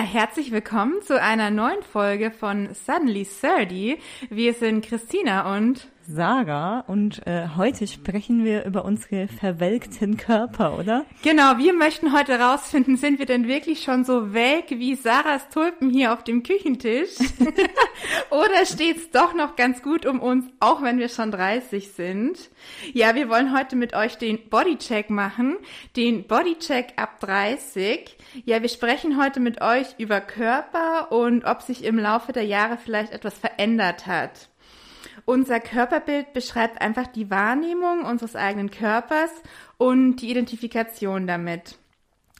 Herzlich willkommen zu einer neuen Folge von Suddenly 30. Wir sind Christina und Sarah und äh, heute sprechen wir über unsere verwelkten Körper, oder? Genau, wir möchten heute rausfinden, sind wir denn wirklich schon so welk wie Sarahs Tulpen hier auf dem Küchentisch? oder steht's doch noch ganz gut um uns, auch wenn wir schon 30 sind? Ja, wir wollen heute mit euch den Bodycheck machen, den Bodycheck ab 30. Ja, wir sprechen heute mit euch über Körper und ob sich im Laufe der Jahre vielleicht etwas verändert hat. Unser Körperbild beschreibt einfach die Wahrnehmung unseres eigenen Körpers und die Identifikation damit.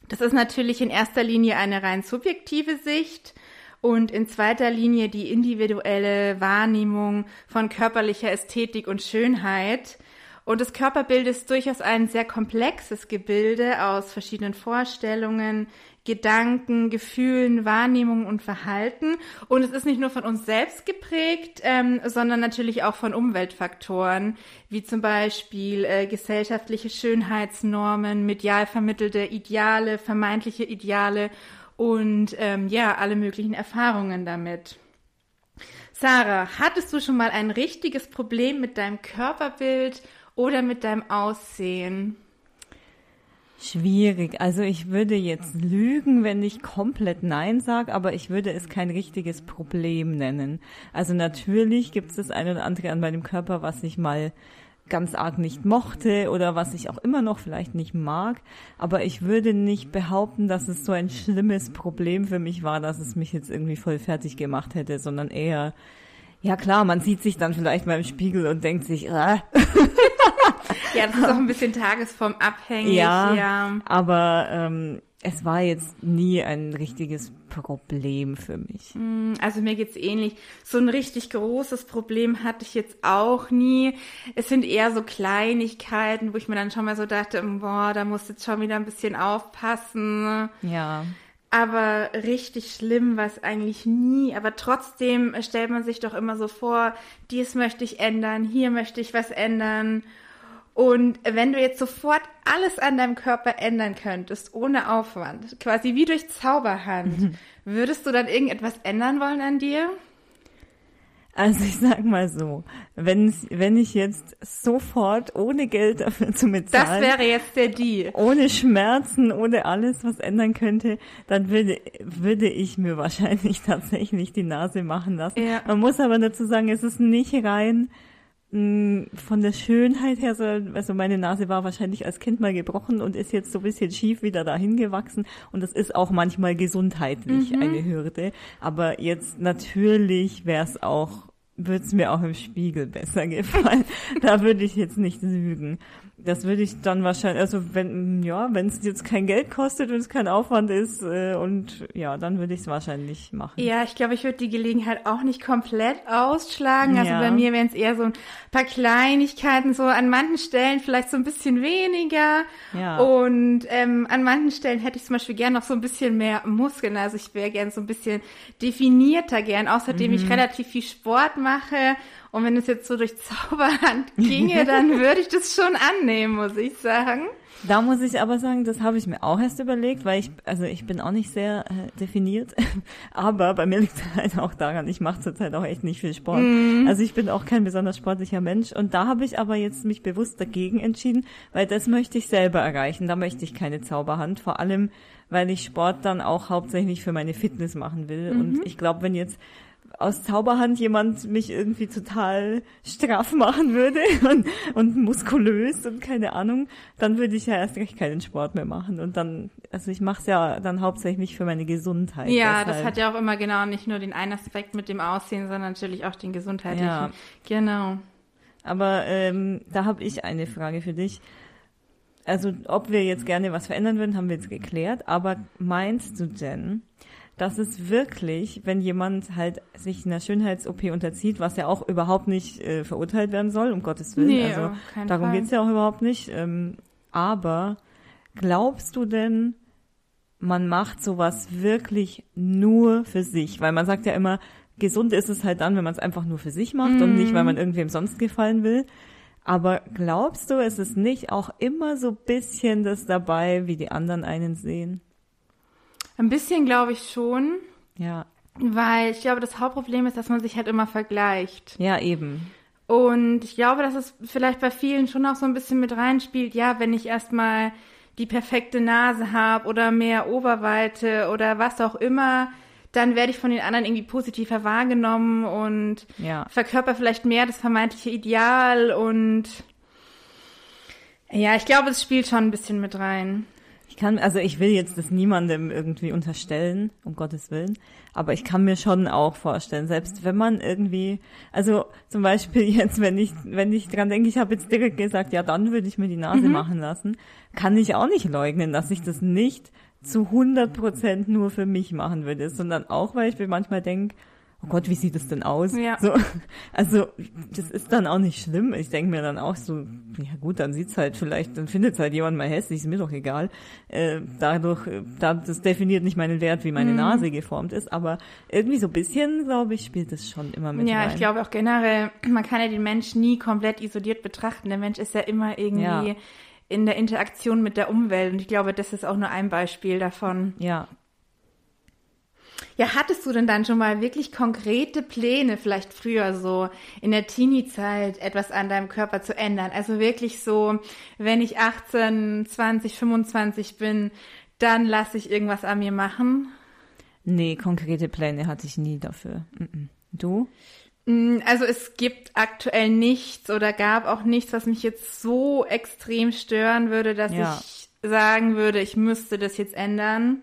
Das ist natürlich in erster Linie eine rein subjektive Sicht und in zweiter Linie die individuelle Wahrnehmung von körperlicher Ästhetik und Schönheit. Und das Körperbild ist durchaus ein sehr komplexes Gebilde aus verschiedenen Vorstellungen, Gedanken, Gefühlen, Wahrnehmungen und Verhalten. Und es ist nicht nur von uns selbst geprägt, ähm, sondern natürlich auch von Umweltfaktoren, wie zum Beispiel äh, gesellschaftliche Schönheitsnormen, medial vermittelte Ideale, vermeintliche Ideale und ähm, ja, alle möglichen Erfahrungen damit. Sarah, hattest du schon mal ein richtiges Problem mit deinem Körperbild oder mit deinem Aussehen? Schwierig. Also ich würde jetzt lügen, wenn ich komplett Nein sage, aber ich würde es kein richtiges Problem nennen. Also natürlich gibt es das eine oder andere an meinem Körper, was ich mal ganz arg nicht mochte oder was ich auch immer noch vielleicht nicht mag. Aber ich würde nicht behaupten, dass es so ein schlimmes Problem für mich war, dass es mich jetzt irgendwie voll fertig gemacht hätte, sondern eher, ja klar, man sieht sich dann vielleicht mal im Spiegel und denkt sich, äh. Ja, das ist auch ein bisschen tagesformabhängig. Ja, ja. aber ähm, es war jetzt nie ein richtiges Problem für mich. Hm, also mir geht's ähnlich. So ein richtig großes Problem hatte ich jetzt auch nie. Es sind eher so Kleinigkeiten, wo ich mir dann schon mal so dachte, boah, da musst du jetzt schon wieder ein bisschen aufpassen. Ja. Aber richtig schlimm war es eigentlich nie. Aber trotzdem stellt man sich doch immer so vor, dies möchte ich ändern, hier möchte ich was ändern. Und wenn du jetzt sofort alles an deinem Körper ändern könntest, ohne Aufwand, quasi wie durch Zauberhand, mhm. würdest du dann irgendetwas ändern wollen an dir? Also ich sag mal so, wenn, wenn ich jetzt sofort ohne Geld dafür zu bezahlen, das wäre jetzt der Deal, ohne Schmerzen, ohne alles was ändern könnte, dann würde würde ich mir wahrscheinlich tatsächlich die Nase machen lassen. Ja. Man muss aber dazu sagen, es ist nicht rein von der Schönheit her, so, also meine Nase war wahrscheinlich als Kind mal gebrochen und ist jetzt so ein bisschen schief wieder dahin gewachsen und das ist auch manchmal gesundheitlich mhm. eine Hürde. Aber jetzt natürlich wäre es auch, würde es mir auch im Spiegel besser gefallen. da würde ich jetzt nicht lügen. Das würde ich dann wahrscheinlich, also wenn, ja, wenn es jetzt kein Geld kostet und es kein Aufwand ist äh, und ja, dann würde ich es wahrscheinlich machen. Ja, ich glaube, ich würde die Gelegenheit auch nicht komplett ausschlagen. Also ja. bei mir wären es eher so ein paar Kleinigkeiten, so an manchen Stellen vielleicht so ein bisschen weniger. Ja. Und ähm, an manchen Stellen hätte ich zum Beispiel gern noch so ein bisschen mehr Muskeln. Also ich wäre gern so ein bisschen definierter gern, außerdem mhm. ich relativ viel Sport mache und wenn es jetzt so durch Zauberhand ginge, dann würde ich das schon annehmen, muss ich sagen. Da muss ich aber sagen, das habe ich mir auch erst überlegt, weil ich, also ich bin auch nicht sehr äh, definiert, aber bei mir liegt es halt auch daran, ich mache zurzeit auch echt nicht viel Sport. Mm. Also ich bin auch kein besonders sportlicher Mensch und da habe ich aber jetzt mich bewusst dagegen entschieden, weil das möchte ich selber erreichen, da möchte ich keine Zauberhand, vor allem weil ich Sport dann auch hauptsächlich für meine Fitness machen will mhm. und ich glaube, wenn jetzt aus Zauberhand jemand mich irgendwie total straff machen würde und, und muskulös und keine Ahnung, dann würde ich ja erst recht keinen Sport mehr machen. Und dann, also ich mache es ja dann hauptsächlich für meine Gesundheit. Ja, deshalb. das hat ja auch immer genau nicht nur den einen Aspekt mit dem Aussehen, sondern natürlich auch den gesundheitlichen. Ja. Genau. Aber ähm, da habe ich eine Frage für dich. Also ob wir jetzt gerne was verändern würden, haben wir jetzt geklärt. Aber meinst du denn, dass es wirklich, wenn jemand halt sich einer Schönheits-OP unterzieht, was ja auch überhaupt nicht äh, verurteilt werden soll, um Gottes Willen, nee, also darum Fall. geht's ja auch überhaupt nicht. Ähm, aber glaubst du denn, man macht sowas wirklich nur für sich? Weil man sagt ja immer, gesund ist es halt dann, wenn man es einfach nur für sich macht mm. und nicht, weil man mhm. irgendwem sonst gefallen will. Aber glaubst du, es ist nicht auch immer so bisschen das dabei, wie die anderen einen sehen? Ein bisschen glaube ich schon. Ja. Weil ich glaube, das Hauptproblem ist, dass man sich halt immer vergleicht. Ja, eben. Und ich glaube, dass es vielleicht bei vielen schon auch so ein bisschen mit reinspielt, ja, wenn ich erstmal die perfekte Nase habe oder mehr Oberweite oder was auch immer, dann werde ich von den anderen irgendwie positiver wahrgenommen und ja. verkörper vielleicht mehr das vermeintliche Ideal und ja, ich glaube, es spielt schon ein bisschen mit rein. Ich kann, also ich will jetzt das niemandem irgendwie unterstellen, um Gottes Willen, aber ich kann mir schon auch vorstellen, selbst wenn man irgendwie, also zum Beispiel jetzt, wenn ich, wenn ich dran denke, ich habe jetzt direkt gesagt, ja, dann würde ich mir die Nase mhm. machen lassen, kann ich auch nicht leugnen, dass ich das nicht zu 100 Prozent nur für mich machen würde, sondern auch, weil ich mir manchmal denke, oh Gott, wie sieht das denn aus? Ja. So, also das ist dann auch nicht schlimm. Ich denke mir dann auch so, ja gut, dann sieht's halt vielleicht, dann findet halt jemand mal hässlich, ist mir doch egal. Äh, dadurch, da, das definiert nicht meinen Wert, wie meine mhm. Nase geformt ist, aber irgendwie so ein bisschen, glaube ich, spielt das schon immer mit Ja, rein. ich glaube auch generell, man kann ja den Mensch nie komplett isoliert betrachten. Der Mensch ist ja immer irgendwie ja in der Interaktion mit der Umwelt. Und ich glaube, das ist auch nur ein Beispiel davon. Ja. Ja, hattest du denn dann schon mal wirklich konkrete Pläne, vielleicht früher so in der Teenie-Zeit etwas an deinem Körper zu ändern? Also wirklich so, wenn ich 18, 20, 25 bin, dann lasse ich irgendwas an mir machen? Nee, konkrete Pläne hatte ich nie dafür. Du? Mm, also es gibt aktuell nichts oder gab auch nichts, was mich jetzt so extrem stören würde, dass ja. ich sagen würde, ich müsste das jetzt ändern.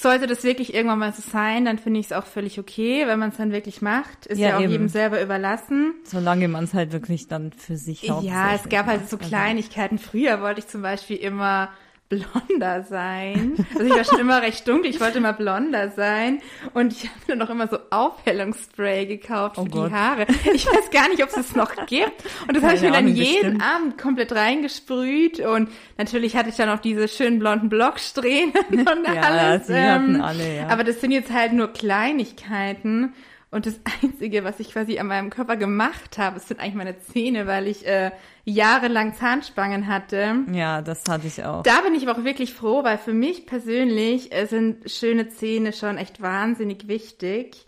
Sollte das wirklich irgendwann mal so sein, dann finde ich es auch völlig okay, wenn man es dann wirklich macht. Ist ja, ja auch eben. jedem selber überlassen. Solange man es halt wirklich dann für sich Ja, es gab halt so also Kleinigkeiten. Früher wollte ich zum Beispiel immer blonder sein. Also ich war schon immer recht dunkel, ich wollte immer blonder sein. Und ich habe mir noch immer so Aufhellungsspray gekauft oh für Gott. die Haare. Ich weiß gar nicht, ob es es noch gibt. Und das habe ich mir dann jeden bestimmt. Abend komplett reingesprüht. Und natürlich hatte ich dann auch diese schönen blonden Blocksträhnen und ja, alles. Die ähm, alle, ja. Aber das sind jetzt halt nur Kleinigkeiten. Und das Einzige, was ich quasi an meinem Körper gemacht habe, sind eigentlich meine Zähne, weil ich äh, jahrelang Zahnspangen hatte. Ja, das hatte ich auch. Da bin ich aber auch wirklich froh, weil für mich persönlich äh, sind schöne Zähne schon echt wahnsinnig wichtig.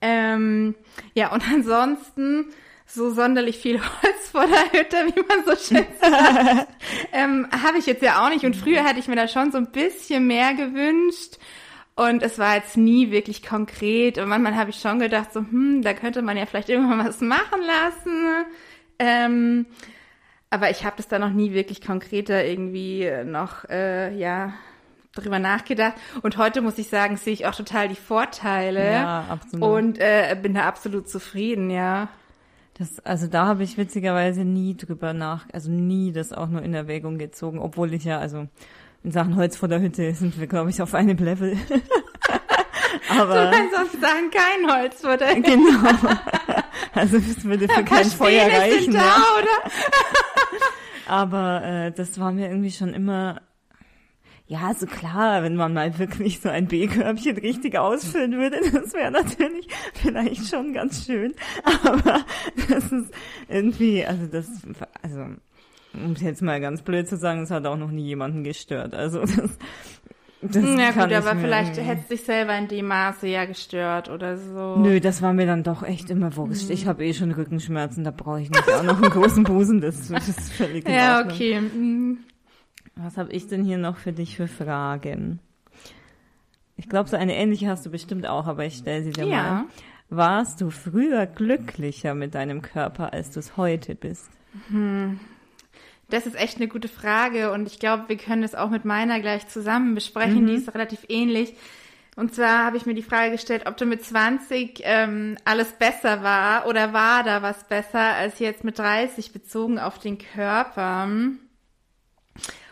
Ähm, ja, und ansonsten so sonderlich viel Holz vor der Hütte, wie man so schön sagt, ähm, habe ich jetzt ja auch nicht. Und früher hätte ich mir da schon so ein bisschen mehr gewünscht. Und es war jetzt nie wirklich konkret. Und manchmal habe ich schon gedacht, so, hm, da könnte man ja vielleicht irgendwann was machen lassen. Ähm, aber ich habe das da noch nie wirklich konkreter irgendwie noch, äh, ja, drüber nachgedacht. Und heute muss ich sagen, sehe ich auch total die Vorteile. Ja, absolut. Und äh, bin da absolut zufrieden, ja. Das, also da habe ich witzigerweise nie drüber nach, also nie das auch nur in Erwägung gezogen, obwohl ich ja, also in Sachen Holz vor der Hütte sind wir, glaube ich, auf einem Level. Aber du kannst auch sagen, kein Holz vor der Hütte. Genau. Also das würde für kein Feuer reichen. Da, ja. oder? Aber äh, das war mir irgendwie schon immer ja, so klar, wenn man mal wirklich so ein B-Körbchen richtig ausfüllen würde, das wäre natürlich vielleicht schon ganz schön. Aber das ist irgendwie, also das, also um es jetzt mal ganz blöd zu sagen, es hat auch noch nie jemanden gestört. Also das, das ja gut, aber vielleicht hätte es dich selber in dem Maße ja gestört oder so. Nö, das war mir dann doch echt immer wurscht. Mhm. Ich habe eh schon Rückenschmerzen, da brauche ich nicht auch noch einen großen Busen. Das, das ist völlig Ja, okay. Mhm. Was habe ich denn hier noch für dich für Fragen? Ich glaube, so eine ähnliche hast du bestimmt auch, aber ich stelle sie dir ja. mal. Warst du früher glücklicher mit deinem Körper, als du es heute bist? Hm. Das ist echt eine gute Frage und ich glaube, wir können es auch mit meiner gleich zusammen besprechen. Mhm. Die ist relativ ähnlich. Und zwar habe ich mir die Frage gestellt, ob du mit 20 ähm, alles besser war oder war da was besser als jetzt mit 30 bezogen auf den Körper.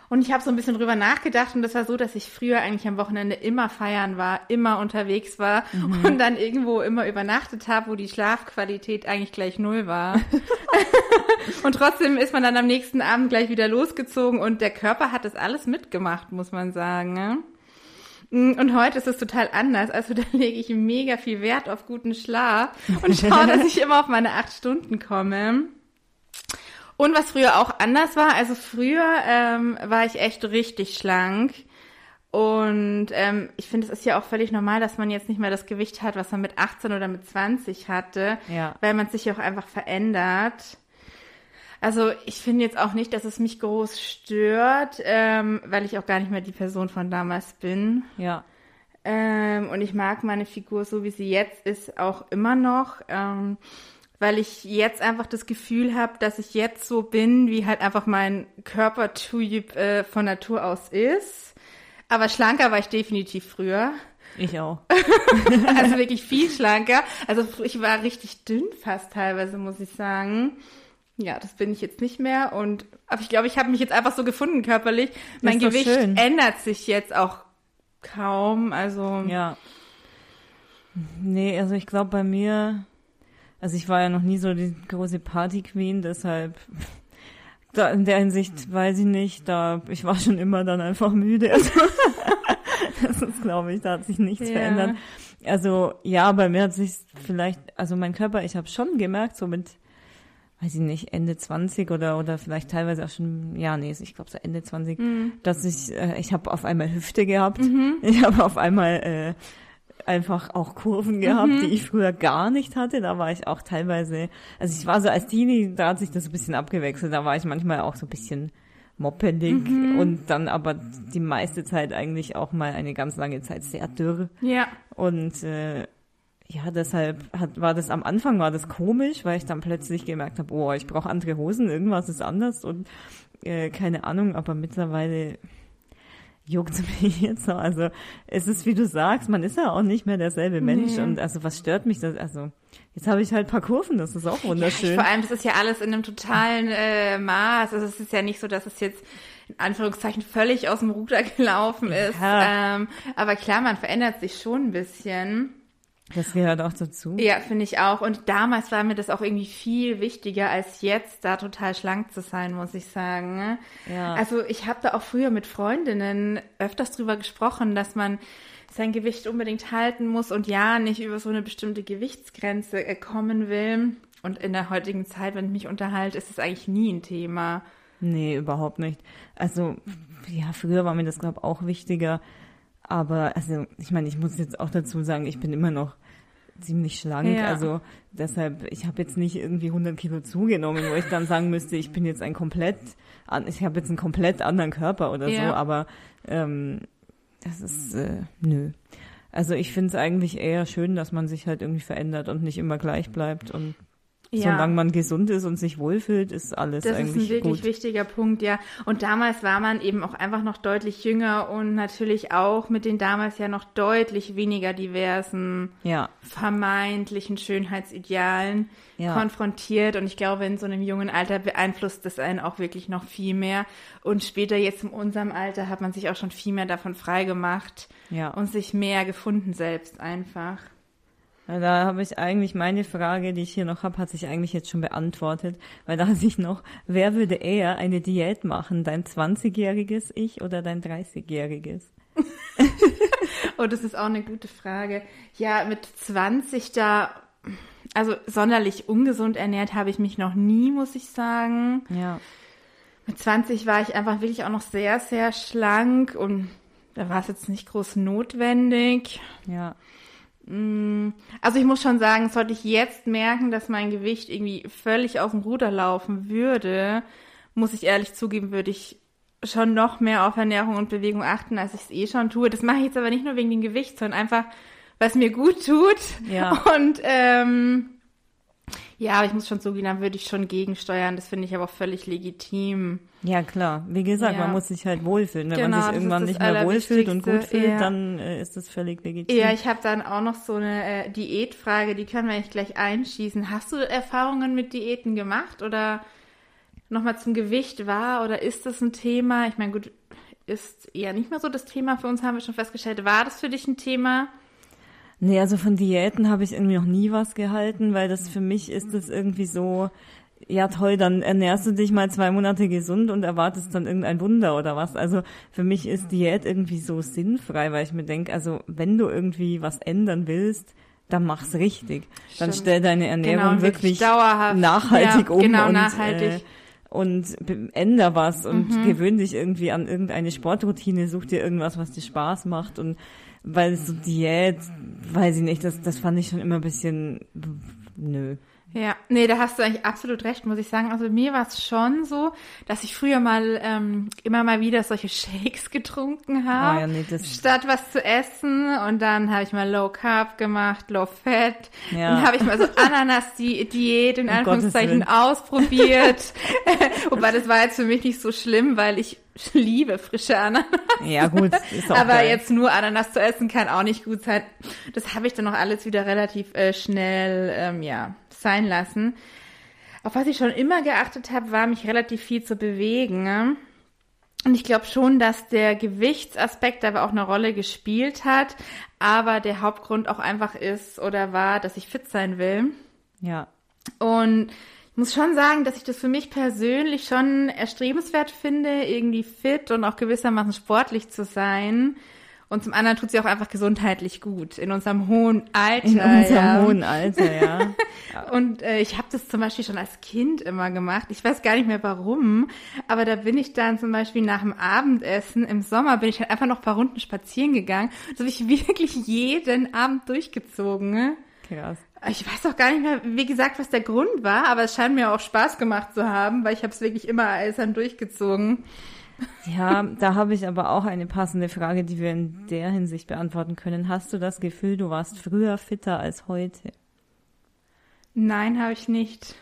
Und ich habe so ein bisschen drüber nachgedacht und das war so, dass ich früher eigentlich am Wochenende immer feiern war, immer unterwegs war mhm. und dann irgendwo immer übernachtet habe, wo die Schlafqualität eigentlich gleich null war. und trotzdem ist man dann am nächsten Abend gleich wieder losgezogen und der Körper hat das alles mitgemacht, muss man sagen. Ne? Und heute ist es total anders. Also da lege ich mega viel Wert auf guten Schlaf und schaue, dass ich immer auf meine acht Stunden komme. Und was früher auch anders war, also früher ähm, war ich echt richtig schlank. Und ähm, ich finde, es ist ja auch völlig normal, dass man jetzt nicht mehr das Gewicht hat, was man mit 18 oder mit 20 hatte, ja. weil man sich ja auch einfach verändert. Also ich finde jetzt auch nicht, dass es mich groß stört, ähm, weil ich auch gar nicht mehr die Person von damals bin. Ja. Ähm, und ich mag meine Figur so, wie sie jetzt ist, auch immer noch. Ähm, weil ich jetzt einfach das Gefühl habe, dass ich jetzt so bin, wie halt einfach mein Körpertyp äh, von Natur aus ist. Aber schlanker war ich definitiv früher. Ich auch. also wirklich viel schlanker. Also ich war richtig dünn fast teilweise, muss ich sagen. Ja, das bin ich jetzt nicht mehr. Und aber ich glaube, ich habe mich jetzt einfach so gefunden körperlich. Mein Gewicht schön. ändert sich jetzt auch kaum. Also ja. Nee, also ich glaube bei mir, also ich war ja noch nie so die große Party Queen, deshalb da in der Hinsicht weiß ich nicht, da ich war schon immer dann einfach müde. Also, das ist, glaube ich, da hat sich nichts ja. verändert. Also ja, bei mir hat sich vielleicht, also mein Körper, ich habe schon gemerkt, so mit weiß ich nicht, Ende 20 oder oder vielleicht teilweise auch schon, ja, nee, ich glaube so Ende 20, mhm. dass ich, äh, ich habe auf einmal Hüfte gehabt, mhm. ich habe auf einmal äh, einfach auch Kurven gehabt, mhm. die ich früher gar nicht hatte. Da war ich auch teilweise, also ich war so als Teenie, da hat sich das ein bisschen abgewechselt, da war ich manchmal auch so ein bisschen moppelig mhm. und dann aber die meiste Zeit eigentlich auch mal eine ganz lange Zeit sehr dürr. Ja. Und äh, ja, deshalb hat, war das am Anfang war das komisch, weil ich dann plötzlich gemerkt habe, oh, ich brauche andere Hosen, irgendwas ist anders und äh, keine Ahnung, aber mittlerweile juckt mich jetzt noch. Also es ist, wie du sagst, man ist ja auch nicht mehr derselbe Mensch nee. und also was stört mich das? Also jetzt habe ich halt paar Kurven, das ist auch wunderschön. Ja, vor allem, das ist ja alles in einem totalen äh, Maß. Also es ist ja nicht so, dass es jetzt in Anführungszeichen völlig aus dem Ruder gelaufen ist. Ja. Ähm, aber klar, man verändert sich schon ein bisschen. Das gehört auch dazu. Ja, finde ich auch. Und damals war mir das auch irgendwie viel wichtiger, als jetzt da total schlank zu sein, muss ich sagen. Ne? Ja. Also ich habe da auch früher mit Freundinnen öfters drüber gesprochen, dass man sein Gewicht unbedingt halten muss und ja, nicht über so eine bestimmte Gewichtsgrenze äh, kommen will. Und in der heutigen Zeit, wenn ich mich unterhalte, ist es eigentlich nie ein Thema. Nee, überhaupt nicht. Also, ja, früher war mir das, glaube ich, auch wichtiger. Aber also, ich meine, ich muss jetzt auch dazu sagen, ich bin immer noch ziemlich schlank. Ja. Also deshalb, ich habe jetzt nicht irgendwie 100 Kilo zugenommen, wo ich dann sagen müsste, ich bin jetzt ein komplett, ich habe jetzt einen komplett anderen Körper oder ja. so. Aber ähm, das ist äh, nö. Also ich finde es eigentlich eher schön, dass man sich halt irgendwie verändert und nicht immer gleich bleibt und ja. Solange man gesund ist und sich wohlfühlt, ist alles das eigentlich gut. Das ist ein wirklich gut. wichtiger Punkt, ja. Und damals war man eben auch einfach noch deutlich jünger und natürlich auch mit den damals ja noch deutlich weniger diversen, ja. vermeintlichen Schönheitsidealen ja. konfrontiert. Und ich glaube, in so einem jungen Alter beeinflusst das einen auch wirklich noch viel mehr. Und später jetzt in unserem Alter hat man sich auch schon viel mehr davon freigemacht ja. und sich mehr gefunden selbst einfach. Da habe ich eigentlich meine Frage, die ich hier noch habe, hat sich eigentlich jetzt schon beantwortet, weil da sich noch, wer würde eher eine Diät machen, dein 20-jähriges Ich oder dein 30-jähriges? oh, das ist auch eine gute Frage. Ja, mit 20 da, also sonderlich ungesund ernährt habe ich mich noch nie, muss ich sagen. Ja. Mit 20 war ich einfach wirklich auch noch sehr, sehr schlank und da war es jetzt nicht groß notwendig. Ja. Mm, also ich muss schon sagen, sollte ich jetzt merken, dass mein Gewicht irgendwie völlig aus dem Ruder laufen würde, muss ich ehrlich zugeben, würde ich schon noch mehr auf Ernährung und Bewegung achten, als ich es eh schon tue. Das mache ich jetzt aber nicht nur wegen dem Gewicht, sondern einfach, was mir gut tut. Ja. Und ähm, ja, aber ich muss schon zugeben, dann würde ich schon gegensteuern. Das finde ich aber auch völlig legitim. Ja, klar. Wie gesagt, ja. man muss sich halt wohlfühlen. Wenn genau, man sich irgendwann nicht mehr wohlfühlt und gut fühlt, ja. dann äh, ist das völlig legitim. Ja, ich habe dann auch noch so eine äh, Diätfrage, die können wir eigentlich gleich einschießen. Hast du Erfahrungen mit Diäten gemacht oder nochmal zum Gewicht war oder ist das ein Thema? Ich meine, gut, ist eher nicht mehr so das Thema für uns, haben wir schon festgestellt. War das für dich ein Thema? Nee, also von Diäten habe ich irgendwie noch nie was gehalten, weil das für mich ist das irgendwie so, ja toll, dann ernährst du dich mal zwei Monate gesund und erwartest dann irgendein Wunder oder was. Also für mich ist Diät irgendwie so sinnfrei, weil ich mir denke, also wenn du irgendwie was ändern willst, dann mach's richtig. Stimmt. Dann stell deine Ernährung genau, wirklich, wirklich nachhaltig ja, um genau, und nachhaltig. Äh, und änder was und mhm. gewöhn dich irgendwie an irgendeine Sportroutine, such dir irgendwas, was dir Spaß macht und weil so Diät, weiß ich nicht, das, das fand ich schon immer ein bisschen, nö. Ja, nee, da hast du eigentlich absolut recht, muss ich sagen. Also mir war es schon so, dass ich früher mal ähm, immer mal wieder solche Shakes getrunken habe, oh ja, nee, statt was zu essen. Und dann habe ich mal Low Carb gemacht, Low Fat. Ja. Dann habe ich mal so Ananas-Diät in Anführungszeichen ausprobiert. Wobei das war jetzt für mich nicht so schlimm, weil ich liebe frische Ananas. Ja, gut. Ist auch Aber geil. jetzt nur Ananas zu essen kann auch nicht gut sein. Das habe ich dann noch alles wieder relativ äh, schnell, ähm, ja, sein lassen. Auf was ich schon immer geachtet habe, war mich relativ viel zu bewegen. Ne? Und ich glaube schon, dass der Gewichtsaspekt aber auch eine Rolle gespielt hat, aber der Hauptgrund auch einfach ist oder war, dass ich fit sein will. Ja. Und muss schon sagen, dass ich das für mich persönlich schon erstrebenswert finde, irgendwie fit und auch gewissermaßen sportlich zu sein. Und zum anderen tut sie auch einfach gesundheitlich gut in unserem hohen Alter. In unserem ja. hohen Alter, ja. und äh, ich habe das zum Beispiel schon als Kind immer gemacht. Ich weiß gar nicht mehr warum, aber da bin ich dann zum Beispiel nach dem Abendessen im Sommer bin ich halt einfach noch ein paar Runden spazieren gegangen. Das habe ich wirklich jeden Abend durchgezogen. Ne? Krass. Ich weiß auch gar nicht mehr, wie gesagt, was der Grund war, aber es scheint mir auch Spaß gemacht zu haben, weil ich habe es wirklich immer eisern durchgezogen. Ja, da habe ich aber auch eine passende Frage, die wir in der Hinsicht beantworten können. Hast du das Gefühl, du warst früher fitter als heute? Nein, habe ich nicht.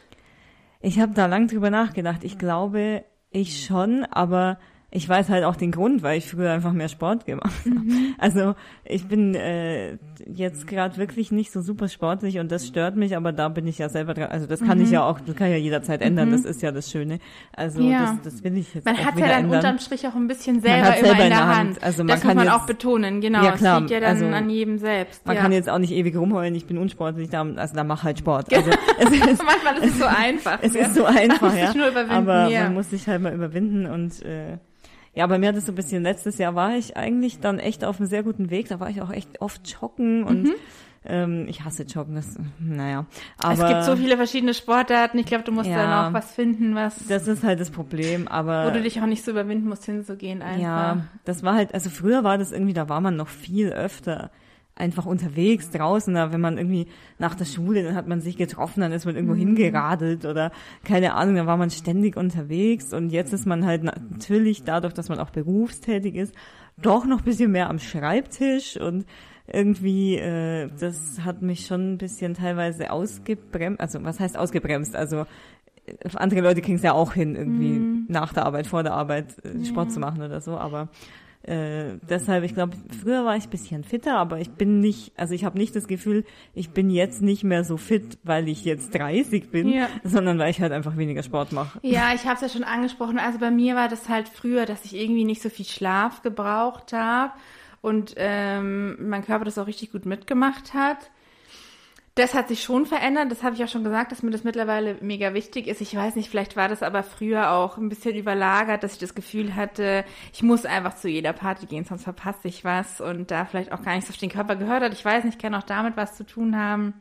Ich habe da lang drüber nachgedacht. Ich glaube, ich schon, aber ich weiß halt auch den Grund, weil ich früher einfach mehr Sport gemacht habe. Mhm. Also ich bin äh, jetzt gerade wirklich nicht so super sportlich und das stört mich, aber da bin ich ja selber dran. Also das kann mhm. ich ja auch, das kann ja jederzeit ändern, mhm. das ist ja das Schöne. Also ja. das, das will ich jetzt Man auch hat ja dann ändern. unterm Strich auch ein bisschen selber, selber immer in der Hand. Hand. Also man das kann muss man jetzt, auch betonen, genau. Ja, klar. Das liegt ja dann also, an jedem selbst. Man ja. kann jetzt auch nicht ewig rumheulen, ich bin unsportlich, da, also da mach halt Sport. Also, es ist, Manchmal ist es so einfach. Es ist so einfach, ja. Aber man muss sich halt mal überwinden und äh, ja, bei mir hat es so ein bisschen, letztes Jahr war ich eigentlich dann echt auf einem sehr guten Weg. Da war ich auch echt oft joggen und mhm. ähm, ich hasse Joggen, das, naja. Aber, es gibt so viele verschiedene Sportarten. Ich glaube, du musst ja, dann auch was finden, was. Das ist halt das Problem, aber. Wo du dich auch nicht so überwinden musst, hinzugehen einfach. Ja, das war halt, also früher war das irgendwie, da war man noch viel öfter einfach unterwegs draußen, wenn man irgendwie nach der Schule, dann hat man sich getroffen, dann ist man irgendwo mhm. hingeradelt oder keine Ahnung, dann war man ständig unterwegs und jetzt ist man halt natürlich dadurch, dass man auch berufstätig ist, doch noch ein bisschen mehr am Schreibtisch und irgendwie, äh, das hat mich schon ein bisschen teilweise ausgebremst, also was heißt ausgebremst, also äh, andere Leute kriegen es ja auch hin, irgendwie mhm. nach der Arbeit, vor der Arbeit äh, Sport ja. zu machen oder so, aber äh, deshalb, ich glaube, früher war ich bisschen fitter, aber ich bin nicht, also ich habe nicht das Gefühl, ich bin jetzt nicht mehr so fit, weil ich jetzt 30 bin, ja. sondern weil ich halt einfach weniger Sport mache. Ja, ich habe es ja schon angesprochen. Also bei mir war das halt früher, dass ich irgendwie nicht so viel Schlaf gebraucht habe und ähm, mein Körper das auch richtig gut mitgemacht hat. Das hat sich schon verändert, das habe ich auch schon gesagt, dass mir das mittlerweile mega wichtig ist. Ich weiß nicht, vielleicht war das aber früher auch ein bisschen überlagert, dass ich das Gefühl hatte, ich muss einfach zu jeder Party gehen, sonst verpasse ich was und da vielleicht auch gar nichts auf den Körper gehört hat. Ich weiß nicht, kann auch damit was zu tun haben.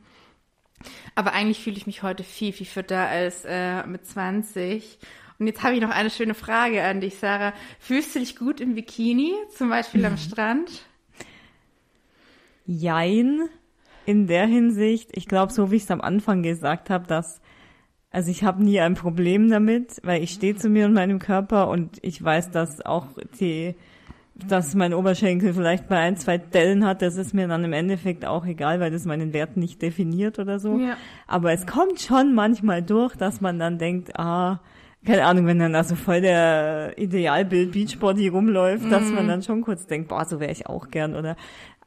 Aber eigentlich fühle ich mich heute viel, viel fitter als äh, mit 20. Und jetzt habe ich noch eine schöne Frage an dich, Sarah. Fühlst du dich gut im Bikini, zum Beispiel am Strand? Jein in der Hinsicht, ich glaube, so wie ich es am Anfang gesagt habe, dass also ich habe nie ein Problem damit, weil ich stehe zu mir und meinem Körper und ich weiß, dass auch die, dass mein Oberschenkel vielleicht mal ein, zwei Dellen hat, das ist mir dann im Endeffekt auch egal, weil das meinen Wert nicht definiert oder so. Ja. Aber es kommt schon manchmal durch, dass man dann denkt, ah, keine Ahnung, wenn dann da so voll der Idealbild Beachbody rumläuft, mm. dass man mhm. dann schon kurz denkt, boah, so wäre ich auch gern oder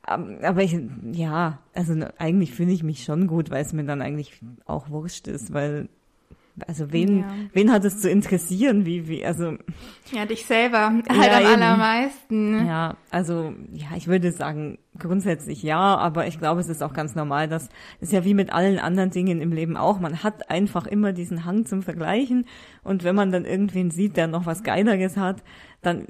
aber ich, ja, also eigentlich fühle ich mich schon gut, weil es mir dann eigentlich auch wurscht ist, weil also wen, ja. wen hat es zu interessieren, wie, wie, also. Ja, dich selber, halt ja, am eben. allermeisten. Ja, also, ja, ich würde sagen, grundsätzlich ja, aber ich glaube, es ist auch ganz normal, dass, ist ja wie mit allen anderen Dingen im Leben auch, man hat einfach immer diesen Hang zum Vergleichen und wenn man dann irgendwen sieht, der noch was Geileres hat, dann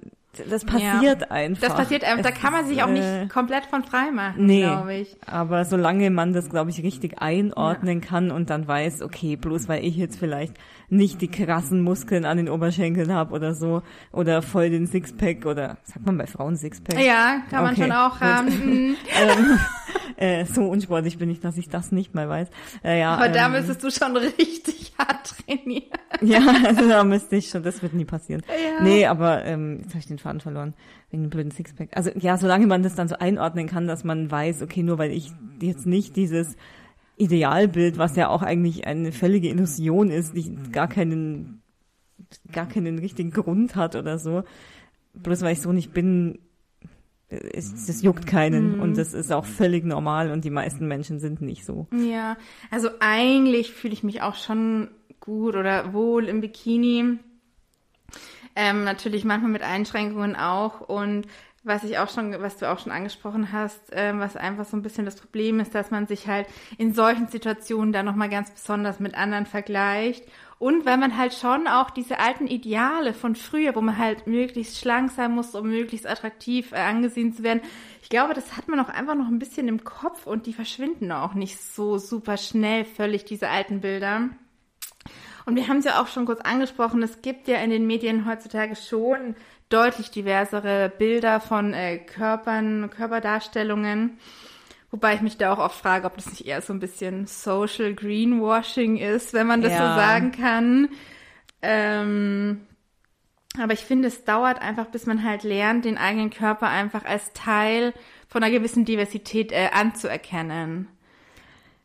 das passiert ja. einfach. Das passiert einfach, da kann man sich auch nicht äh, komplett von frei machen, nee, glaube ich. Aber solange man das, glaube ich, richtig einordnen ja. kann und dann weiß, okay, bloß weil ich jetzt vielleicht nicht die krassen Muskeln an den Oberschenkeln habe oder so oder voll den Sixpack oder sagt man bei Frauen Sixpack? Ja, kann man schon auch haben. Mhm. ähm, äh, so unsportlich bin ich, dass ich das nicht mal weiß. Äh, ja, Aber da ähm, müsstest du schon richtig hart trainieren. ja, also da müsste ich schon, das wird nie passieren. Ja. Nee, aber ähm, jetzt habe ich den Faden verloren wegen dem blöden Sixpack. Also ja, solange man das dann so einordnen kann, dass man weiß, okay, nur weil ich jetzt nicht dieses Idealbild, was ja auch eigentlich eine völlige Illusion ist, die gar keinen, gar keinen richtigen Grund hat oder so. Bloß weil ich so nicht bin, es, das juckt keinen mhm. und das ist auch völlig normal und die meisten Menschen sind nicht so. Ja, also eigentlich fühle ich mich auch schon gut oder wohl im Bikini. Ähm, natürlich manchmal mit Einschränkungen auch und was ich auch schon, was du auch schon angesprochen hast, äh, was einfach so ein bisschen das Problem ist, dass man sich halt in solchen Situationen dann nochmal ganz besonders mit anderen vergleicht. Und weil man halt schon auch diese alten Ideale von früher, wo man halt möglichst schlank sein muss, um möglichst attraktiv äh, angesehen zu werden, ich glaube, das hat man auch einfach noch ein bisschen im Kopf und die verschwinden auch nicht so super schnell völlig, diese alten Bilder. Und wir haben es ja auch schon kurz angesprochen, es gibt ja in den Medien heutzutage schon deutlich diversere Bilder von äh, Körpern, Körperdarstellungen. Wobei ich mich da auch oft frage, ob das nicht eher so ein bisschen Social Greenwashing ist, wenn man das ja. so sagen kann. Ähm, aber ich finde, es dauert einfach, bis man halt lernt, den eigenen Körper einfach als Teil von einer gewissen Diversität äh, anzuerkennen.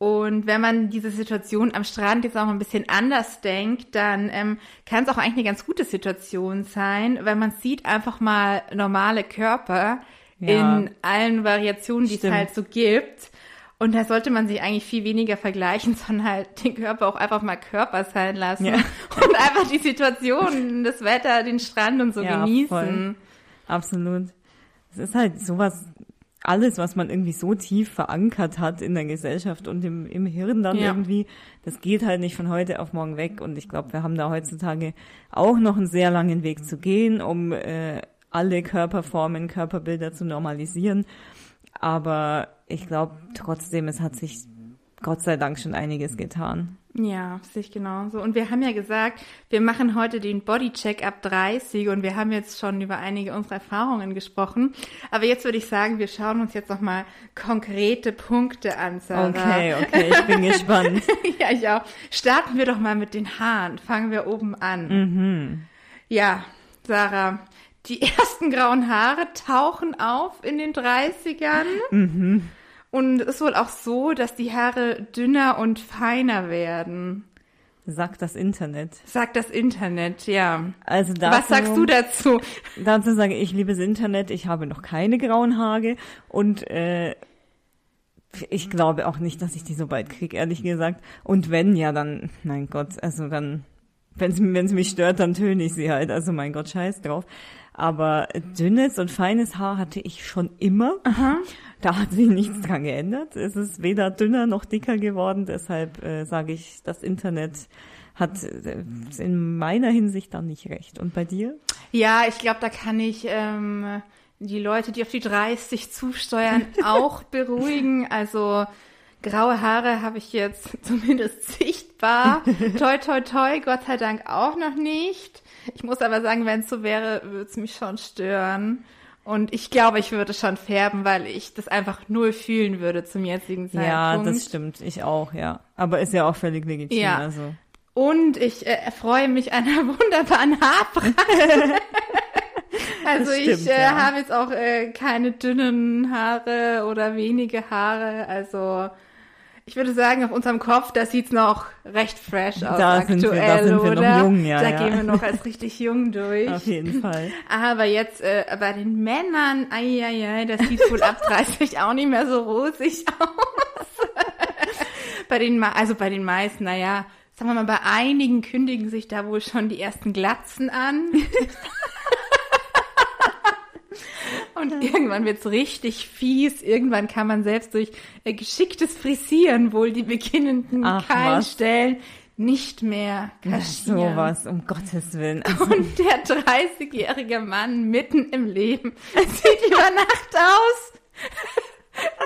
Und wenn man diese Situation am Strand jetzt auch ein bisschen anders denkt, dann ähm, kann es auch eigentlich eine ganz gute Situation sein, weil man sieht einfach mal normale Körper ja. in allen Variationen, die Stimmt. es halt so gibt. Und da sollte man sich eigentlich viel weniger vergleichen, sondern halt den Körper auch einfach mal Körper sein lassen ja. und einfach die Situation, das Wetter, den Strand und so ja, genießen. Voll. Absolut. Es ist halt sowas alles, was man irgendwie so tief verankert hat in der Gesellschaft und im, im Hirn dann ja. irgendwie, das geht halt nicht von heute auf morgen weg. Und ich glaube, wir haben da heutzutage auch noch einen sehr langen Weg zu gehen, um äh, alle Körperformen, Körperbilder zu normalisieren. Aber ich glaube trotzdem, es hat sich Gott sei Dank schon einiges getan. Ja, sehe ich genauso. Und wir haben ja gesagt, wir machen heute den Bodycheck ab 30 und wir haben jetzt schon über einige unserer Erfahrungen gesprochen. Aber jetzt würde ich sagen, wir schauen uns jetzt nochmal konkrete Punkte an, Sarah. Okay, okay, ich bin gespannt. ja, ich auch. Starten wir doch mal mit den Haaren. Fangen wir oben an. Mhm. Ja, Sarah, die ersten grauen Haare tauchen auf in den 30ern. Mhm. Und es ist wohl auch so, dass die Haare dünner und feiner werden. Sagt das Internet. Sagt das Internet, ja. Also dazu, Was sagst du dazu? Dazu sage ich, liebes Internet, ich habe noch keine grauen Haare und äh, ich glaube auch nicht, dass ich die so bald kriege, ehrlich gesagt. Und wenn, ja, dann, mein Gott, also dann, wenn sie mich stört, dann töne ich sie halt. Also mein Gott, scheiß drauf. Aber dünnes und feines Haar hatte ich schon immer. Aha. Da hat sich nichts dran geändert. Es ist weder dünner noch dicker geworden. Deshalb äh, sage ich, das Internet hat äh, in meiner Hinsicht dann nicht recht. Und bei dir? Ja, ich glaube, da kann ich ähm, die Leute, die auf die 30 zusteuern, auch beruhigen. Also graue Haare habe ich jetzt zumindest sichtbar. toi, toi, toi, Gott sei Dank auch noch nicht. Ich muss aber sagen, wenn es so wäre, würde es mich schon stören. Und ich glaube, ich würde schon färben, weil ich das einfach null fühlen würde zum jetzigen Zeitpunkt. Ja, das stimmt. Ich auch, ja. Aber ist ja auch völlig legitim. Ja. Also. Und ich äh, freue mich an einer wunderbaren Haarpracht. also stimmt, ich äh, ja. habe jetzt auch äh, keine dünnen Haare oder wenige Haare. Also ich würde sagen, auf unserem Kopf, da sieht's noch recht fresh aus da aktuell, sind wir, da sind wir oder? Noch jung, ja, da ja. gehen wir noch als richtig jung durch. Auf jeden Fall. Aber jetzt äh, bei den Männern, ai, ai, ai, das sieht wohl ab 30 auch nicht mehr so rosig aus. bei den, also bei den meisten, naja, sagen wir mal, bei einigen kündigen sich da wohl schon die ersten Glatzen an. Und irgendwann wird's richtig fies. Irgendwann kann man selbst durch äh, geschicktes Frisieren wohl die beginnenden Keilstellen nicht mehr kaschieren. So was, um Gottes Willen. Und der 30-jährige Mann mitten im Leben sieht über Nacht aus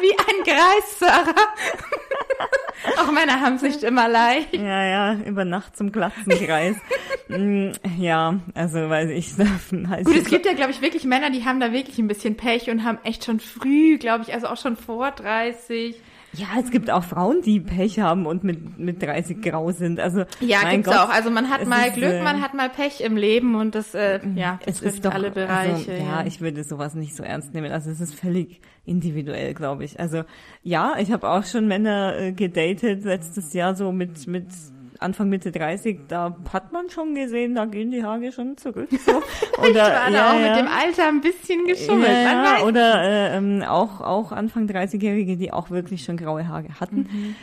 wie ein Greissacher. Auch Männer haben sich immer leicht. Ja, ja, über Nacht zum Glatzenkreis. Mm, ja, also weiß ich. Halt Gut, es gibt ja, glaube ich, wirklich Männer, die haben da wirklich ein bisschen Pech und haben echt schon früh, glaube ich, also auch schon vor 30 ja, es gibt auch Frauen, die Pech haben und mit, mit 30 grau sind. Also, ja, gibt's Gott, auch. Also man hat mal Glück, äh, man hat mal Pech im Leben und das, äh, ja, es ist doch, alle also, Bereiche. Also, ja, ja, ich würde sowas nicht so ernst nehmen. Also es ist völlig individuell, glaube ich. Also ja, ich habe auch schon Männer äh, gedatet letztes Jahr so mit, mit Anfang Mitte 30, da hat man schon gesehen, da gehen die Haare schon zurück. So. Oder war ja, auch ja. mit dem Alter ein bisschen geschummelt. Ja, oder äh, ähm, auch auch Anfang 30-Jährige, die auch wirklich schon graue Haare hatten. Mhm.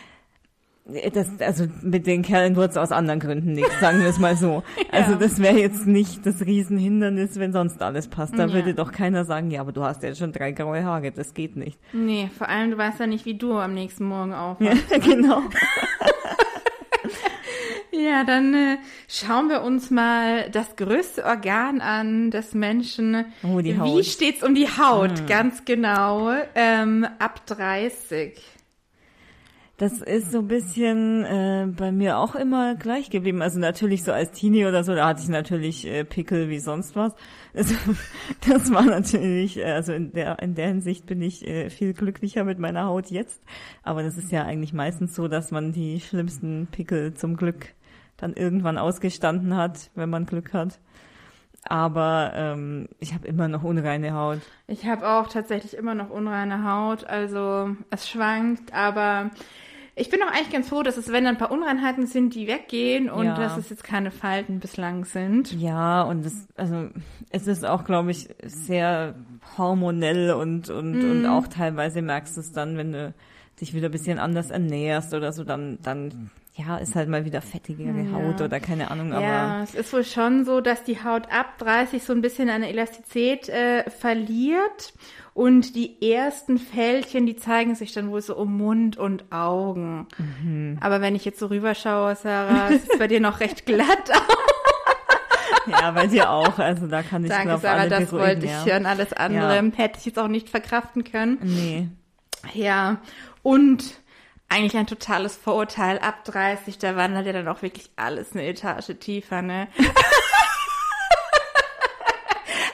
Das, also mit den Kerlen wurde es aus anderen Gründen nichts, sagen wir es mal so. Also das wäre jetzt nicht das Riesenhindernis, wenn sonst alles passt. Da würde doch keiner sagen, ja, aber du hast ja schon drei graue Haare, das geht nicht. Nee, vor allem du weißt ja nicht, wie du am nächsten Morgen aufwachst. Ja, genau. Ja, dann äh, schauen wir uns mal das größte Organ an des Menschen. Oh, die Haut. Wie steht's um die Haut? Hm. Ganz genau. Ähm, ab 30. Das ist so ein bisschen äh, bei mir auch immer gleich geblieben. Also natürlich so als Teenie oder so, da hatte ich natürlich äh, Pickel wie sonst was. Also, das war natürlich, äh, also in der in der Hinsicht bin ich äh, viel glücklicher mit meiner Haut jetzt. Aber das ist ja eigentlich meistens so, dass man die schlimmsten Pickel zum Glück dann irgendwann ausgestanden hat, wenn man Glück hat. Aber ähm, ich habe immer noch unreine Haut. Ich habe auch tatsächlich immer noch unreine Haut. Also es schwankt, aber ich bin auch eigentlich ganz froh, dass es, wenn dann ein paar Unreinheiten sind, die weggehen und ja. dass es jetzt keine Falten bislang sind. Ja, und es, also, es ist auch, glaube ich, sehr hormonell und, und, mm. und mhm. auch teilweise merkst du es dann, wenn du dich wieder ein bisschen anders ernährst oder so, dann, dann ja, ist halt mal wieder fettigere ja. Haut oder keine Ahnung. Aber ja, es ist wohl schon so, dass die Haut ab 30 so ein bisschen eine Elastizität äh, verliert und die ersten Fältchen, die zeigen sich dann wohl so um Mund und Augen. Mhm. Aber wenn ich jetzt so rüberschaue, Sarah, ist es bei dir noch recht glatt Ja, bei dir auch. Also da kann ich Danke, glaub, Sarah, alle das beruhigen, wollte ich hören. Alles andere ja. hätte ich jetzt auch nicht verkraften können. Nee. Ja, und eigentlich ein totales Vorurteil. Ab 30, da wandert ja dann auch wirklich alles eine Etage tiefer, ne?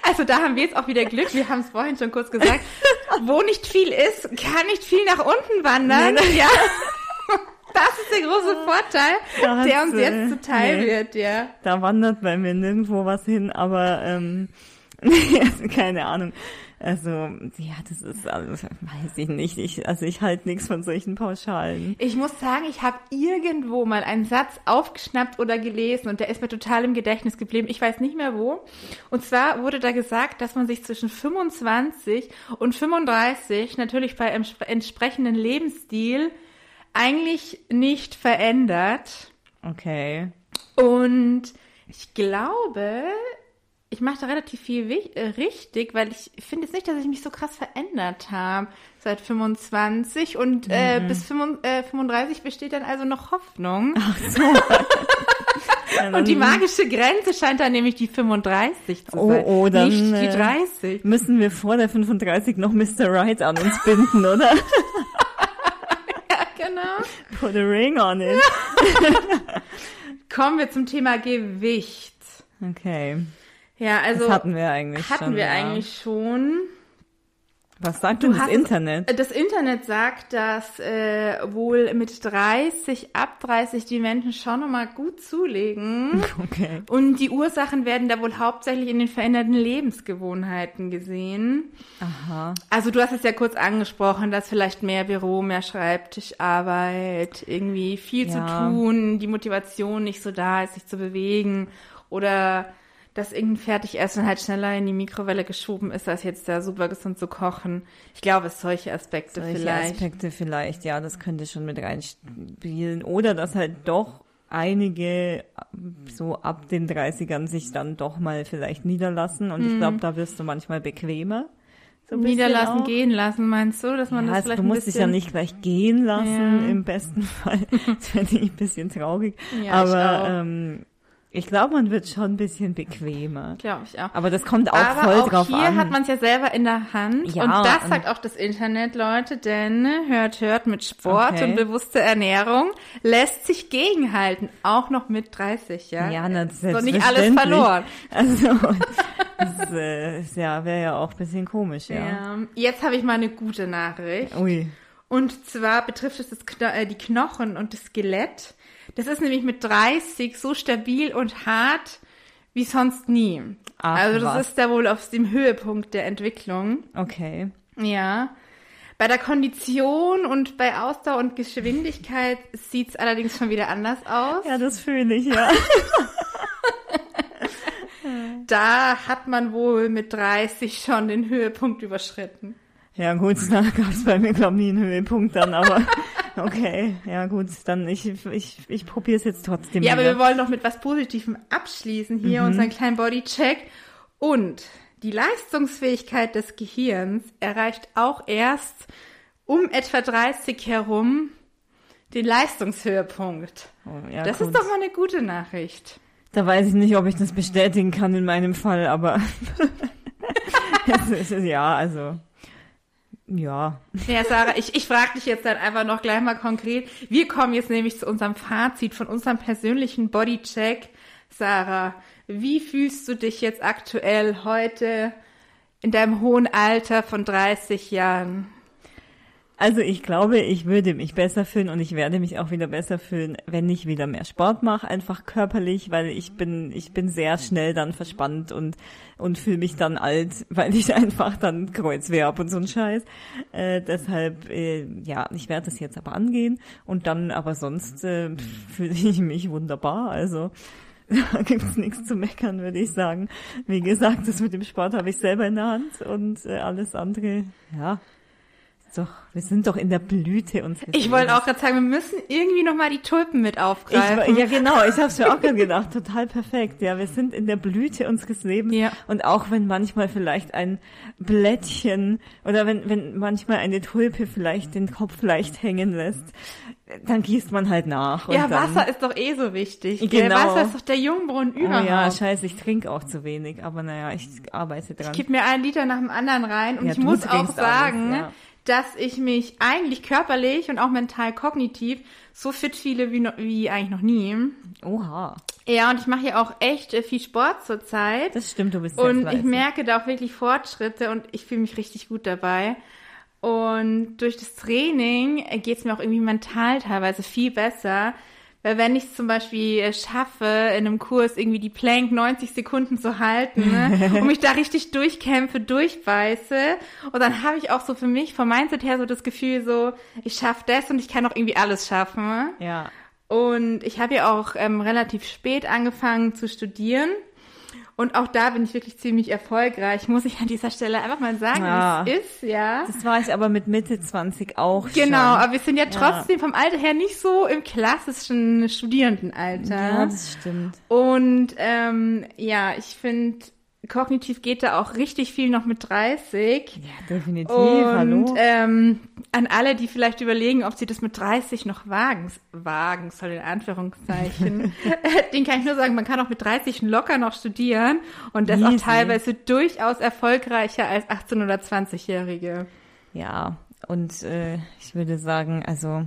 also da haben wir jetzt auch wieder Glück. Wir haben es vorhin schon kurz gesagt. Wo nicht viel ist, kann nicht viel nach unten wandern. Nee, ja. Das ist der große Vorteil, der uns jetzt äh, zuteil nee, wird, ja. Da wandert bei mir nirgendwo was hin, aber ähm, keine Ahnung. Also, ja, das ist, also, weiß ich nicht. Ich, also ich halte nichts von solchen Pauschalen. Ich muss sagen, ich habe irgendwo mal einen Satz aufgeschnappt oder gelesen und der ist mir total im Gedächtnis geblieben. Ich weiß nicht mehr wo. Und zwar wurde da gesagt, dass man sich zwischen 25 und 35 natürlich bei entsprechenden Lebensstil eigentlich nicht verändert. Okay. Und ich glaube, ich mache da relativ viel äh, richtig, weil ich finde jetzt nicht, dass ich mich so krass verändert habe seit 25 und äh, mhm. bis 35, äh, 35 besteht dann also noch Hoffnung. Ach so. und die magische Grenze scheint dann nämlich die 35 zu sein, oh, oh, dann, nicht die 30. Äh, müssen wir vor der 35 noch Mr. Right an uns binden, oder? ja, genau. Put a ring on it. Kommen wir zum Thema Gewicht. Okay. Ja, also. Das hatten wir eigentlich hatten schon. wir ja. eigentlich schon. Was sagt du das Internet? Das Internet sagt, dass äh, wohl mit 30, ab 30 die Menschen schon nochmal gut zulegen. Okay. Und die Ursachen werden da wohl hauptsächlich in den veränderten Lebensgewohnheiten gesehen. Aha. Also du hast es ja kurz angesprochen, dass vielleicht mehr Büro, mehr Schreibtischarbeit, irgendwie viel ja. zu tun, die Motivation nicht so da ist, sich zu bewegen oder dass irgendein Fertigessen halt schneller in die Mikrowelle geschoben ist, als jetzt da super gesund zu kochen. Ich glaube, es solche Aspekte solche vielleicht. Aspekte vielleicht, ja, das könnte schon mit reinspielen. Oder dass halt doch einige so ab den 30ern sich dann doch mal vielleicht niederlassen. Und mhm. ich glaube, da wirst du manchmal bequemer So Niederlassen, auch. gehen lassen, meinst du, dass man ja, das also vielleicht Du musst dich ja nicht gleich gehen lassen, ja. im besten Fall. Das fände ich ein bisschen traurig. Ja, Aber ähm, ich glaube, man wird schon ein bisschen bequemer. Glaube ich auch. Aber das kommt auch Aber voll auch drauf an. hier hat man es ja selber in der Hand. Ja, und das sagt auch das Internet, Leute, denn hört, hört mit Sport okay. und bewusster Ernährung lässt sich gegenhalten. Auch noch mit 30, ja? Ja, das ist doch nicht alles verloren. Also, das äh, ja, wäre ja auch ein bisschen komisch, ja. ja. Jetzt habe ich mal eine gute Nachricht. Ui. Und zwar betrifft es das, äh, die Knochen und das Skelett. Das ist nämlich mit 30 so stabil und hart wie sonst nie. Ach, also das was. ist da wohl auf dem Höhepunkt der Entwicklung. Okay. Ja. Bei der Kondition und bei Ausdauer und Geschwindigkeit sieht es allerdings schon wieder anders aus. Ja, das fühle ich, ja. da hat man wohl mit 30 schon den Höhepunkt überschritten. Ja gut, da gab es bei mir, glaube ich, nie einen Höhepunkt dann, aber okay, ja gut, dann ich, ich, ich probiere es jetzt trotzdem. Ja, wieder. aber wir wollen noch mit was Positivem abschließen hier, mhm. unseren kleinen Bodycheck. Und die Leistungsfähigkeit des Gehirns erreicht auch erst um etwa 30 herum den Leistungshöhepunkt. Oh, ja, das gut. ist doch mal eine gute Nachricht. Da weiß ich nicht, ob ich das bestätigen kann in meinem Fall, aber ist, ja, also ja. Ja, Sarah, ich, ich frage dich jetzt dann einfach noch gleich mal konkret. Wir kommen jetzt nämlich zu unserem Fazit von unserem persönlichen Bodycheck. Sarah, wie fühlst du dich jetzt aktuell heute in deinem hohen Alter von 30 Jahren? Also ich glaube, ich würde mich besser fühlen und ich werde mich auch wieder besser fühlen, wenn ich wieder mehr Sport mache, einfach körperlich, weil ich bin, ich bin sehr schnell dann verspannt und, und fühle mich dann alt, weil ich einfach dann Kreuzweh habe und so ein Scheiß. Äh, deshalb, äh, ja, ich werde das jetzt aber angehen und dann aber sonst äh, fühle ich mich wunderbar. Also da gibt's nichts zu meckern, würde ich sagen. Wie gesagt, das mit dem Sport habe ich selber in der Hand und äh, alles andere, ja, doch, wir sind doch in der Blüte unseres Ich wollte auch gerade sagen, wir müssen irgendwie nochmal die Tulpen mit aufgreifen. Ich, ja, genau, ich habe es mir auch gerade gedacht, total perfekt. Ja, wir sind in der Blüte unseres Lebens. Ja. Und auch wenn manchmal vielleicht ein Blättchen oder wenn, wenn manchmal eine Tulpe vielleicht den Kopf leicht hängen lässt, dann gießt man halt nach. ja, Wasser ist doch eh so wichtig. Genau. Wasser ist doch der Jungbrunnen überhaupt. Oh ja, scheiße, ich trinke auch zu wenig, aber naja, ich arbeite dran. Ich gebe mir einen Liter nach dem anderen rein und ja, ich muss auch sagen, alles, ja dass ich mich eigentlich körperlich und auch mental kognitiv so fit fühle wie, no, wie eigentlich noch nie. Oha. Ja, und ich mache ja auch echt äh, viel Sport zurzeit. Das stimmt, du bist sehr Und ich merke da auch wirklich Fortschritte und ich fühle mich richtig gut dabei. Und durch das Training geht es mir auch irgendwie mental teilweise viel besser. Weil wenn ich es zum Beispiel äh, schaffe, in einem Kurs irgendwie die Plank 90 Sekunden zu halten ne, und mich da richtig durchkämpfe, durchbeiße und dann habe ich auch so für mich vom Mindset her so das Gefühl so, ich schaffe das und ich kann auch irgendwie alles schaffen. Ja. Und ich habe ja auch ähm, relativ spät angefangen zu studieren und auch da bin ich wirklich ziemlich erfolgreich, muss ich an dieser Stelle einfach mal sagen, ja. wie es ist, ja. Das war ich aber mit Mitte 20 auch Genau, schon. aber wir sind ja trotzdem ja. vom Alter her nicht so im klassischen Studierendenalter. Ja, das stimmt. Und ähm, ja, ich finde kognitiv geht da auch richtig viel noch mit 30. Ja, definitiv. Und Hallo. Ähm, an alle, die vielleicht überlegen, ob sie das mit 30 noch wagen, wagen soll in Anführungszeichen, den kann ich nur sagen, man kann auch mit 30 locker noch studieren und das Easy. auch teilweise durchaus erfolgreicher als 18- oder 20-Jährige. Ja, und äh, ich würde sagen, also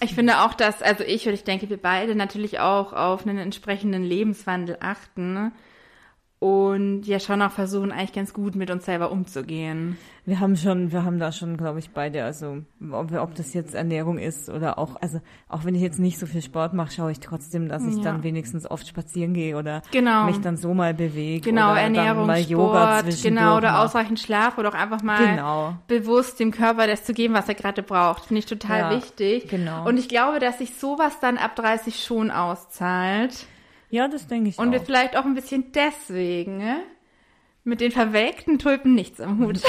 ich finde auch, dass, also ich und ich denke, wir beide natürlich auch auf einen entsprechenden Lebenswandel achten. Und ja schon auch versuchen, eigentlich ganz gut mit uns selber umzugehen. Wir haben schon, wir haben da schon, glaube ich, beide, also ob, ob das jetzt Ernährung ist oder auch, also auch wenn ich jetzt nicht so viel Sport mache, schaue ich trotzdem, dass ich ja. dann wenigstens oft spazieren gehe oder genau. mich dann so mal bewege. Genau, oder Ernährung, mal Yoga Sport, genau, oder ausreichend Schlaf oder auch einfach mal genau. bewusst dem Körper das zu geben, was er gerade braucht. Finde ich total ja, wichtig. Genau. Und ich glaube, dass sich sowas dann ab 30 schon auszahlt. Ja, das denke ich Und auch. vielleicht auch ein bisschen deswegen, ne? Mit den verwelkten Tulpen nichts am Hut.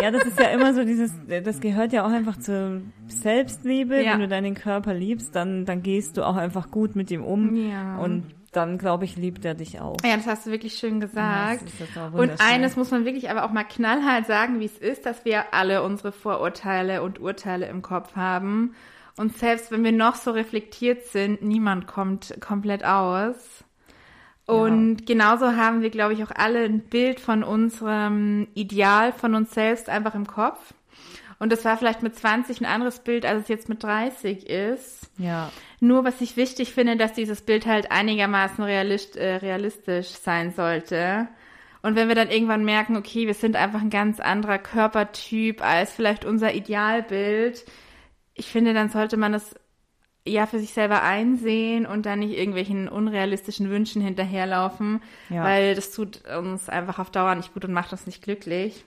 Ja, das ist ja immer so dieses, das gehört ja auch einfach zur Selbstliebe. Ja. Wenn du deinen Körper liebst, dann, dann gehst du auch einfach gut mit ihm um. Ja. Und dann glaube ich, liebt er dich auch. Ja, das hast du wirklich schön gesagt. Ja, und eines muss man wirklich aber auch mal knallhart sagen, wie es ist, dass wir alle unsere Vorurteile und Urteile im Kopf haben. Und selbst wenn wir noch so reflektiert sind, niemand kommt komplett aus. Und ja. genauso haben wir, glaube ich, auch alle ein Bild von unserem Ideal, von uns selbst einfach im Kopf. Und das war vielleicht mit 20 ein anderes Bild, als es jetzt mit 30 ist. Ja. Nur was ich wichtig finde, dass dieses Bild halt einigermaßen realist, äh, realistisch sein sollte. Und wenn wir dann irgendwann merken, okay, wir sind einfach ein ganz anderer Körpertyp als vielleicht unser Idealbild, ich finde, dann sollte man das ja für sich selber einsehen und dann nicht irgendwelchen unrealistischen Wünschen hinterherlaufen, ja. weil das tut uns einfach auf Dauer nicht gut und macht uns nicht glücklich.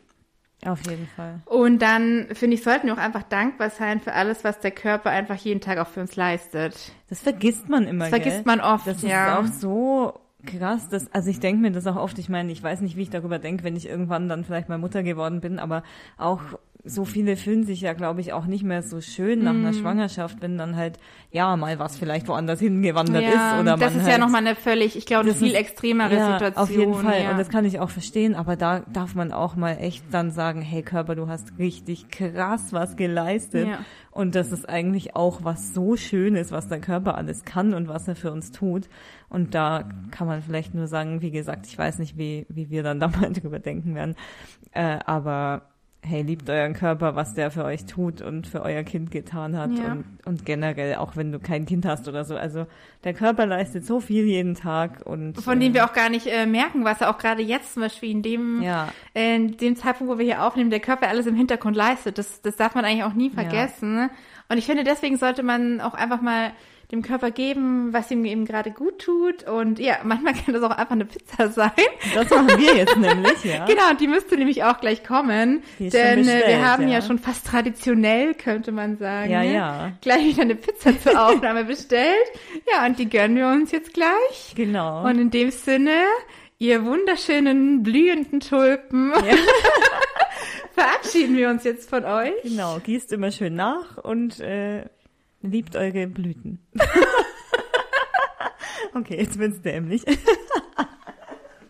Auf jeden Fall. Und dann, finde ich, sollten wir auch einfach dankbar sein für alles, was der Körper einfach jeden Tag auch für uns leistet. Das vergisst man immer, Das vergisst man oft, Das ja. ist auch so krass. Das, also ich denke mir das auch oft. Ich meine, ich weiß nicht, wie ich darüber denke, wenn ich irgendwann dann vielleicht mal Mutter geworden bin, aber auch so viele fühlen sich ja, glaube ich, auch nicht mehr so schön nach einer mhm. Schwangerschaft, wenn dann halt, ja, mal was vielleicht woanders hingewandert ja, ist. Oder das man ist halt, ja nochmal eine völlig, ich glaube, eine viel ist, extremere ja, Situation. Auf jeden Fall. Ja. Und das kann ich auch verstehen, aber da darf man auch mal echt dann sagen, hey Körper, du hast richtig krass was geleistet. Ja. Und das ist eigentlich auch was so Schönes, was der Körper alles kann und was er für uns tut. Und da kann man vielleicht nur sagen, wie gesagt, ich weiß nicht, wie, wie wir dann da mal drüber denken werden. Äh, aber hey, liebt euren Körper, was der für euch tut und für euer Kind getan hat ja. und, und generell, auch wenn du kein Kind hast oder so. Also der Körper leistet so viel jeden Tag und von dem äh, wir auch gar nicht äh, merken, was er auch gerade jetzt zum Beispiel in dem ja. äh, in dem Zeitpunkt, wo wir hier aufnehmen, der Körper alles im Hintergrund leistet. Das, das darf man eigentlich auch nie vergessen. Ja. Und ich finde, deswegen sollte man auch einfach mal dem Körper geben, was ihm eben gerade gut tut. Und ja, manchmal kann das auch einfach eine Pizza sein. Das machen wir jetzt nämlich, ja. Genau, und die müsste nämlich auch gleich kommen. Denn bestellt, wir haben ja. ja. schon fast traditionell, könnte man sagen, ja, ja. gleich wieder eine Pizza zur Aufnahme bestellt. Ja, und die gönnen wir uns jetzt gleich. Genau. Und in dem Sinne, ihr wunderschönen blühenden Tulpen. Ja. verabschieden wir uns jetzt von euch. Genau, gießt immer schön nach und äh, Liebt eure Blüten. okay, jetzt wird's dämlich.